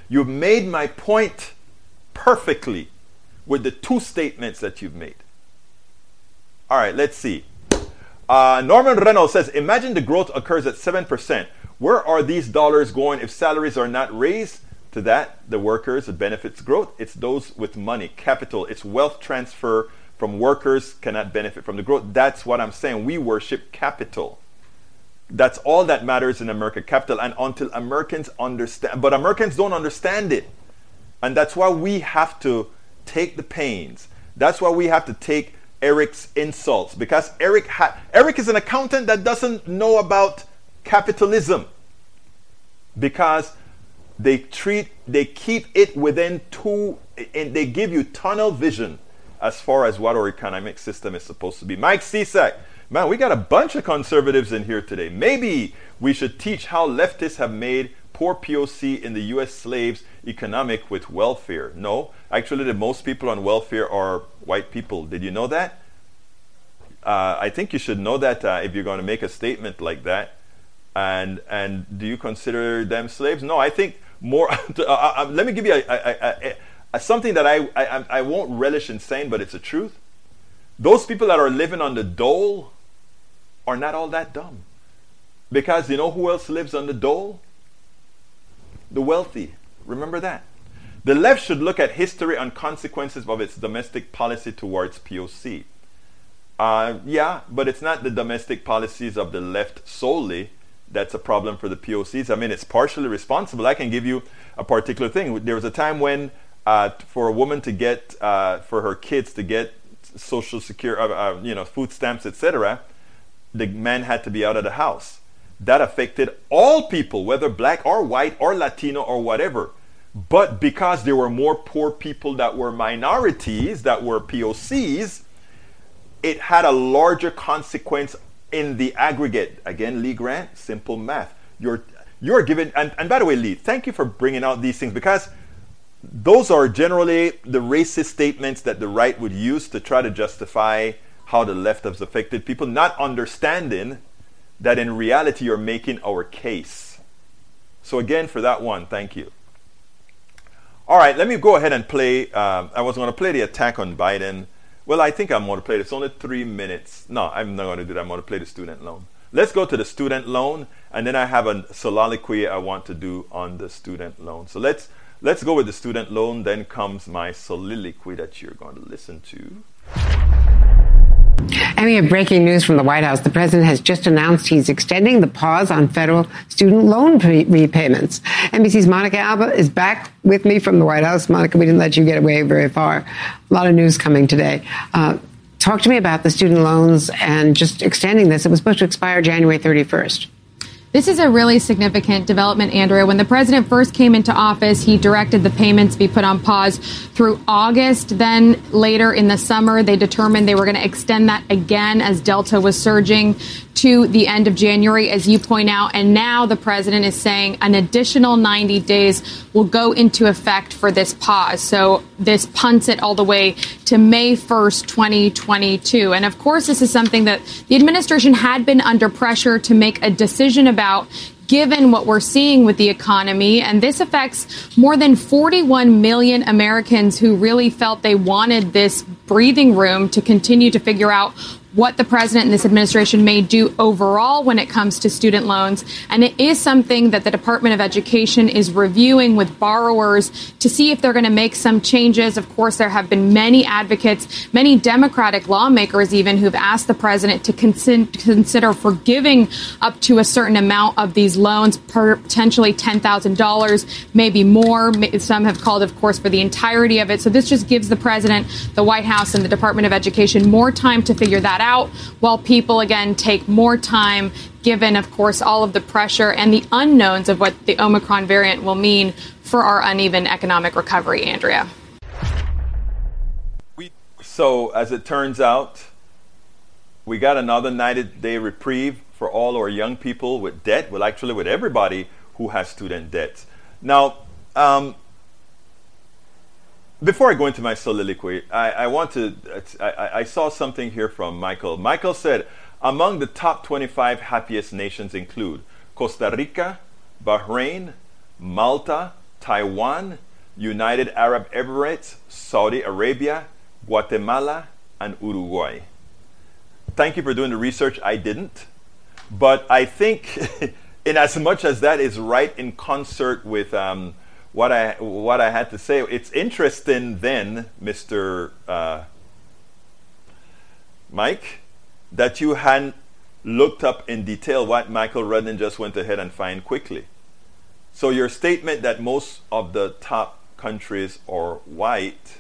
You've made my point perfectly with the two statements that you've made. All right, let's see. Uh, Norman Reynolds says Imagine the growth occurs at 7%. Where are these dollars going if salaries are not raised? to that, the workers, it benefits growth. It's those with money, capital, it's wealth transfer from workers cannot benefit from the growth. That's what I'm saying. We worship capital. That's all that matters in America, capital. And until Americans understand, but Americans don't understand it. And that's why we have to take the pains. That's why we have to take Eric's insults because Eric ha- Eric is an accountant that doesn't know about capitalism because they treat they keep it within two and they give you tunnel vision as far as what our economic system is supposed to be. Mike cisak man we got a bunch of conservatives in here today. Maybe we should teach how leftists have made poor poc in the us slaves economic with welfare. No actually the most people on welfare are white people. Did you know that? Uh, i think you should know that uh, if you're going to make a statement like that. And and do you consider them slaves? No i think more. (laughs) uh, uh, let me give you a, a, a, something that I, I, I won't relish in saying, but it's a truth. Those people that are living on the dole are not all that dumb. Because you know who else lives on the dole? The wealthy. Remember that. The left should look at history and consequences of its domestic policy towards POC. Uh, yeah, but it's not the domestic policies of the left solely that's a problem for the POCs. I mean, it's partially responsible. I can give you a particular thing. There was a time when, uh, for a woman to get, uh, for her kids to get social security, uh, uh, you know, food stamps, etc., the man had to be out of the house. that affected all people, whether black or white or Latino or whatever. But because there were more poor people that were minorities, that were POCs, it had a larger consequence in the aggregate. Again, Lee Grant, simple math. You're you're given, and, and by the way, Lee, thank you for bringing out these things because those are generally the racist statements that the right would use to try to justify how the left has affected people, not understanding that in reality you're making our case. So, again, for that one, thank you. All right, let me go ahead and play. Um, I was going to play the attack on Biden. Well, I think I'm going to play. It's only three minutes. No, I'm not going to do that. I'm going to play the student loan. Let's go to the student loan, and then I have a soliloquy I want to do on the student loan. So let's let's go with the student loan. Then comes my soliloquy that you're going to listen to. And we have breaking news from the White House. The president has just announced he's extending the pause on federal student loan pre- repayments. NBC's Monica Alba is back with me from the White House. Monica, we didn't let you get away very far. A lot of news coming today. Uh, talk to me about the student loans and just extending this. It was supposed to expire January 31st. This is a really significant development, Andrea. When the president first came into office, he directed the payments be put on pause through August. Then later in the summer, they determined they were going to extend that again as Delta was surging to the end of January, as you point out. And now the president is saying an additional 90 days will go into effect for this pause. So this punts it all the way to May 1st, 2022. And of course, this is something that the administration had been under pressure to make a decision about given what we're seeing with the economy. And this affects more than 41 million Americans who really felt they wanted this breathing room to continue to figure out what the president and this administration may do overall when it comes to student loans. And it is something that the Department of Education is reviewing with borrowers to see if they're going to make some changes. Of course, there have been many advocates, many Democratic lawmakers even, who've asked the president to consider forgiving up to a certain amount of these loans, potentially $10,000, maybe more. Some have called, of course, for the entirety of it. So this just gives the president, the White House, and the Department of Education more time to figure that that out while people, again, take more time given, of course, all of the pressure and the unknowns of what the Omicron variant will mean for our uneven economic recovery, Andrea. We, so, as it turns out, we got another 90 day reprieve for all our young people with debt. Well, actually, with everybody who has student debts. Now, um, before I go into my soliloquy, I, I want to. I, I, saw something here from Michael. Michael said, among the top 25 happiest nations include Costa Rica, Bahrain, Malta, Taiwan, United Arab Emirates, Saudi Arabia, Guatemala, and Uruguay. Thank you for doing the research. I didn't. But I think, (laughs) in as much as that is right in concert with. Um, what I what I had to say. It's interesting then, Mister uh, Mike, that you hadn't looked up in detail what Michael Rudnin just went ahead and find quickly. So your statement that most of the top countries are white,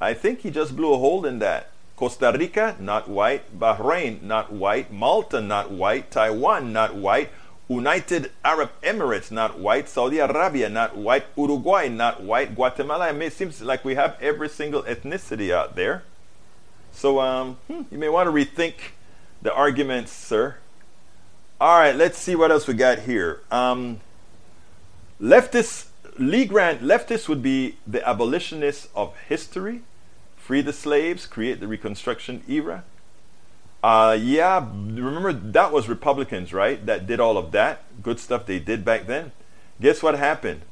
I think he just blew a hole in that. Costa Rica, not white. Bahrain, not white. Malta, not white. Taiwan, not white. United Arab Emirates, not white. Saudi Arabia, not white. Uruguay, not white. Guatemala, I mean, it seems like we have every single ethnicity out there. So um, hmm, you may want to rethink the arguments, sir. All right, let's see what else we got here. Um, Lee Grant, leftists would be the abolitionists of history, free the slaves, create the Reconstruction era. Uh, yeah, remember that was Republicans, right? That did all of that good stuff they did back then. Guess what happened?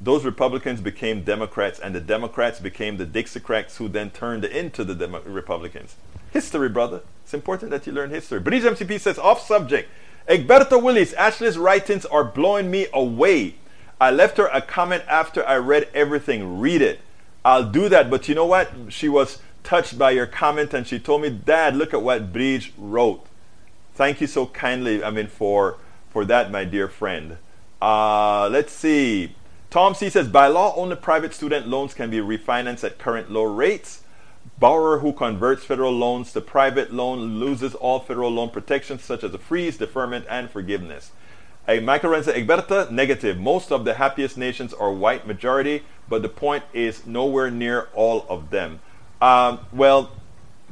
Those Republicans became Democrats, and the Democrats became the Dixiecrats, who then turned into the Demo- Republicans. History, brother. It's important that you learn history. British MCP says, off subject. Egberto Willies, Ashley's writings are blowing me away. I left her a comment after I read everything. Read it. I'll do that, but you know what? She was touched by your comment and she told me, Dad, look at what Bridge wrote. Thank you so kindly, I mean, for, for that, my dear friend. Uh, let's see. Tom C says, by law, only private student loans can be refinanced at current low rates. Borrower who converts federal loans to private loan loses all federal loan protections such as a freeze, deferment, and forgiveness. A Michael Renza Egberta, negative. Most of the happiest nations are white majority, but the point is nowhere near all of them. Um, well,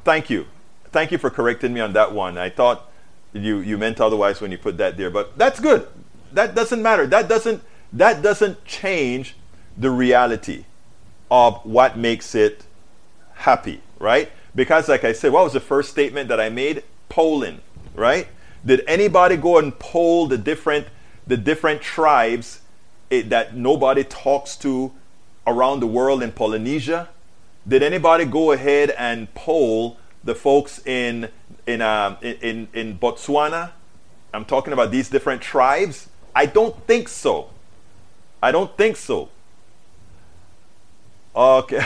thank you. Thank you for correcting me on that one. I thought you, you meant otherwise when you put that there, but that's good. That doesn't matter. That doesn't that doesn't change the reality of what makes it happy, right? Because, like I said, what was the first statement that I made? Polling, right? Did anybody go and poll the different the different tribes it, that nobody talks to around the world in Polynesia? Did anybody go ahead and poll the folks in in, um, in in Botswana? I'm talking about these different tribes. I don't think so. I don't think so. Okay.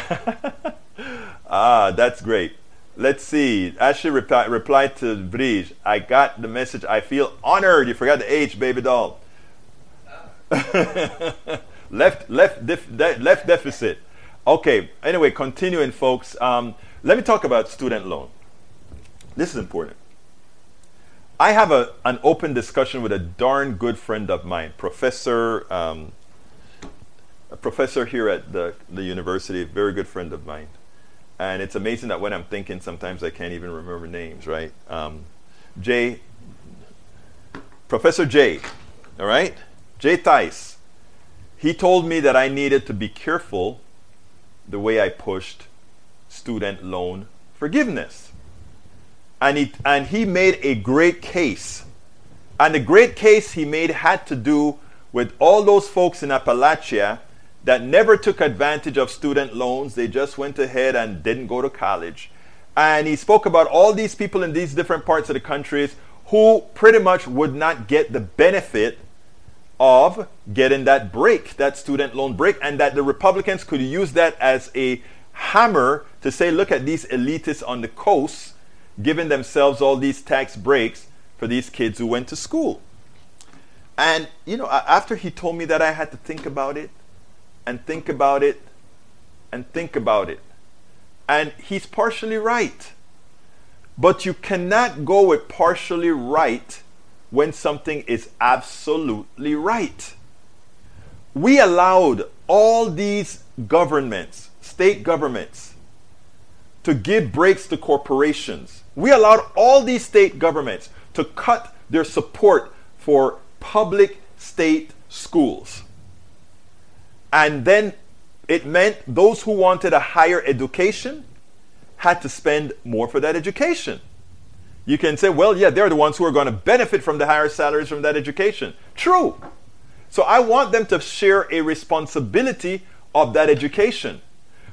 (laughs) ah, that's great. Let's see. Ashley reply, replied to Vrij. I got the message. I feel honored. You forgot the H, baby doll. (laughs) left, left, def, de, left deficit. Okay. Anyway, continuing, folks. Um, let me talk about student loan. This is important. I have a, an open discussion with a darn good friend of mine, Professor, um, a professor here at the, the university, very good friend of mine. And it's amazing that when I'm thinking, sometimes I can't even remember names, right? Um, Jay, Professor Jay, all right? Jay Theis. He told me that I needed to be careful the way I pushed student loan forgiveness and he, and he made a great case. And the great case he made had to do with all those folks in Appalachia that never took advantage of student loans. They just went ahead and didn't go to college. And he spoke about all these people in these different parts of the countries who pretty much would not get the benefit of getting that break, that student loan break, and that the Republicans could use that as a hammer to say, look at these elitists on the coast giving themselves all these tax breaks for these kids who went to school. And, you know, after he told me that, I had to think about it and think about it and think about it. And he's partially right. But you cannot go with partially right when something is absolutely right. We allowed all these governments, state governments, to give breaks to corporations we allowed all these state governments to cut their support for public state schools. And then it meant those who wanted a higher education had to spend more for that education. You can say, well, yeah, they're the ones who are going to benefit from the higher salaries from that education. True. So I want them to share a responsibility of that education.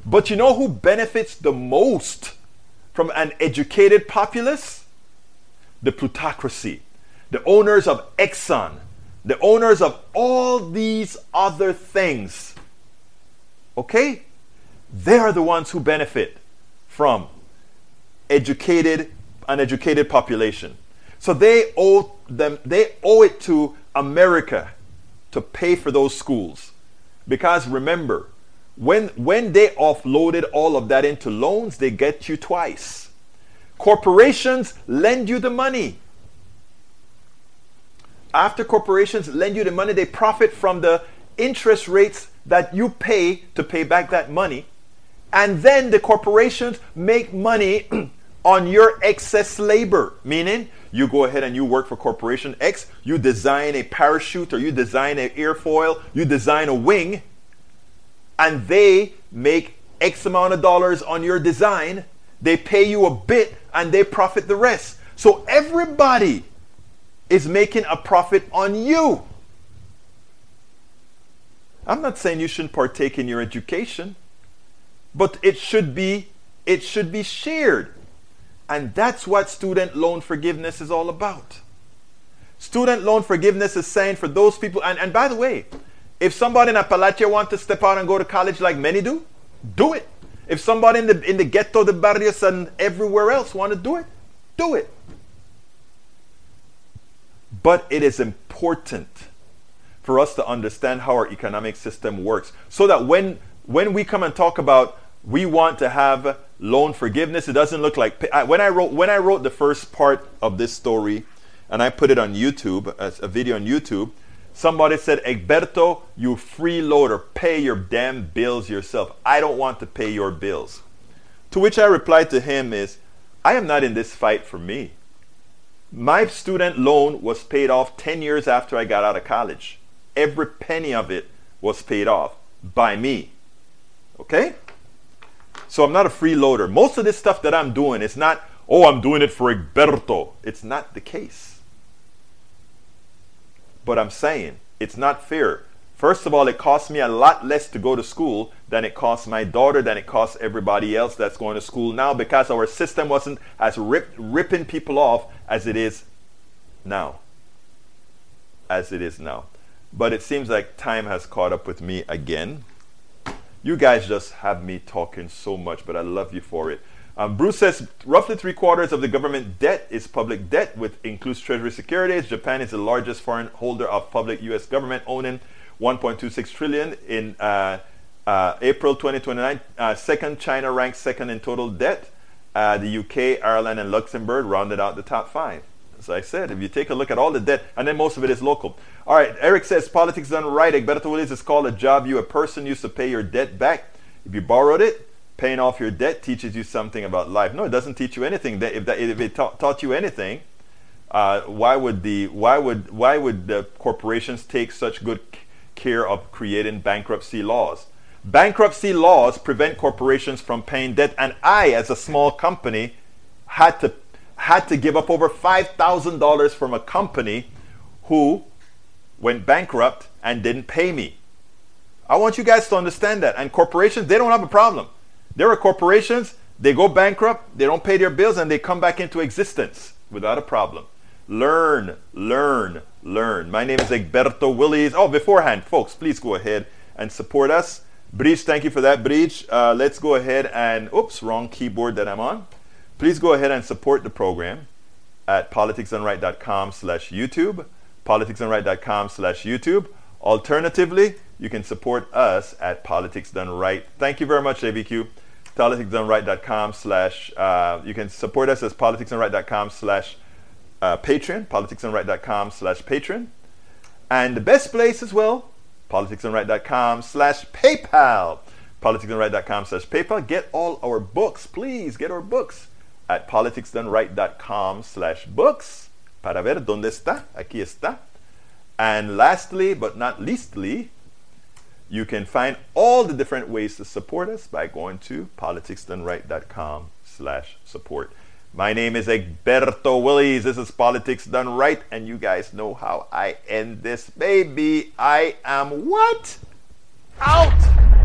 But you know who benefits the most from an educated populace? The plutocracy, the owners of Exxon, the owners of all these other things. Okay? They are the ones who benefit from educated an educated population. So they owe them they owe it to America to pay for those schools. Because remember, when, when they offloaded all of that into loans, they get you twice. Corporations lend you the money. After corporations lend you the money, they profit from the interest rates that you pay to pay back that money. And then the corporations make money (clears throat) on your excess labor, meaning you go ahead and you work for corporation X, you design a parachute or you design an airfoil, you design a wing, and they make X amount of dollars on your design, they pay you a bit and they profit the rest. So everybody is making a profit on you. I'm not saying you shouldn't partake in your education, but it should be it should be shared. And that's what student loan forgiveness is all about. Student loan forgiveness is saying for those people, and, and by the way, if somebody in Appalachia want to step out and go to college like many do, do it. If somebody in the in the ghetto, the barrios, and everywhere else want to do it, do it. But it is important for us to understand how our economic system works, so that when when we come and talk about We want to have loan forgiveness. It doesn't look like when I wrote when I wrote the first part of this story, and I put it on YouTube as a video on YouTube. Somebody said, Egberto, you freeloader, pay your damn bills yourself. I don't want to pay your bills. To which I replied to him is, I am not in this fight for me. My student loan was paid off 10 years after I got out of college. Every penny of it was paid off by me. Okay? So I'm not a freeloader. Most of this stuff that I'm doing is not, oh, I'm doing it for Egberto. It's not the case. But I'm saying it's not fair. First of all, it costs me a lot less to go to school than it costs my daughter, than it costs everybody else that's going to school now because our system wasn't as rip, ripping people off as it is now. As it is now. But it seems like time has caught up with me again. You guys just have me talking so much, but I love you for it. Um, Bruce says roughly three quarters of the government debt is public debt, which includes Treasury securities. Japan is the largest foreign holder of public U.S. government, owning 1.26 trillion in uh, uh, April 2029. Uh, second, China ranks second in total debt. Uh, the UK, Ireland, and Luxembourg rounded out the top five. As I said, if you take a look at all the debt, and then most of it is local. All right, Eric says politics done right. Egberto Willies is it's called a job you, a person, used to pay your debt back. If you borrowed it, paying off your debt teaches you something about life. No, it doesn't teach you anything. If, that, if it ta- taught you anything, uh, why would the why would why would the corporations take such good care of creating bankruptcy laws? Bankruptcy laws prevent corporations from paying debt, and I, as a small company, had to had to give up over five thousand dollars from a company who went bankrupt and didn't pay me. I want you guys to understand that. And corporations, they don't have a problem. There are corporations, they go bankrupt, they don't pay their bills, and they come back into existence without a problem. Learn, learn, learn. My name is Egberto Willies. Oh, beforehand, folks, please go ahead and support us. Breach, thank you for that, Breach. Uh, let's go ahead and, oops, wrong keyboard that I'm on. Please go ahead and support the program at politicsdoneright.com slash YouTube, politicsdoneright.com slash YouTube. Alternatively, you can support us at Politics Done Right. Thank you very much, ABQ politicsdoneright.com slash, uh, you can support us as politicsdoneright.com slash uh, Patreon, politicsdoneright.com slash Patreon. And the best place as well, politicsdoneright.com slash PayPal. politicsdoneright.com slash PayPal. Get all our books, please get our books at politicsdoneright.com slash books para ver dónde está. Aquí está. And lastly, but not leastly, you can find all the different ways to support us by going to politicsdoneright.com slash support. My name is Egberto Willies. This is Politics Done Right, and you guys know how I end this baby. I am what? Out!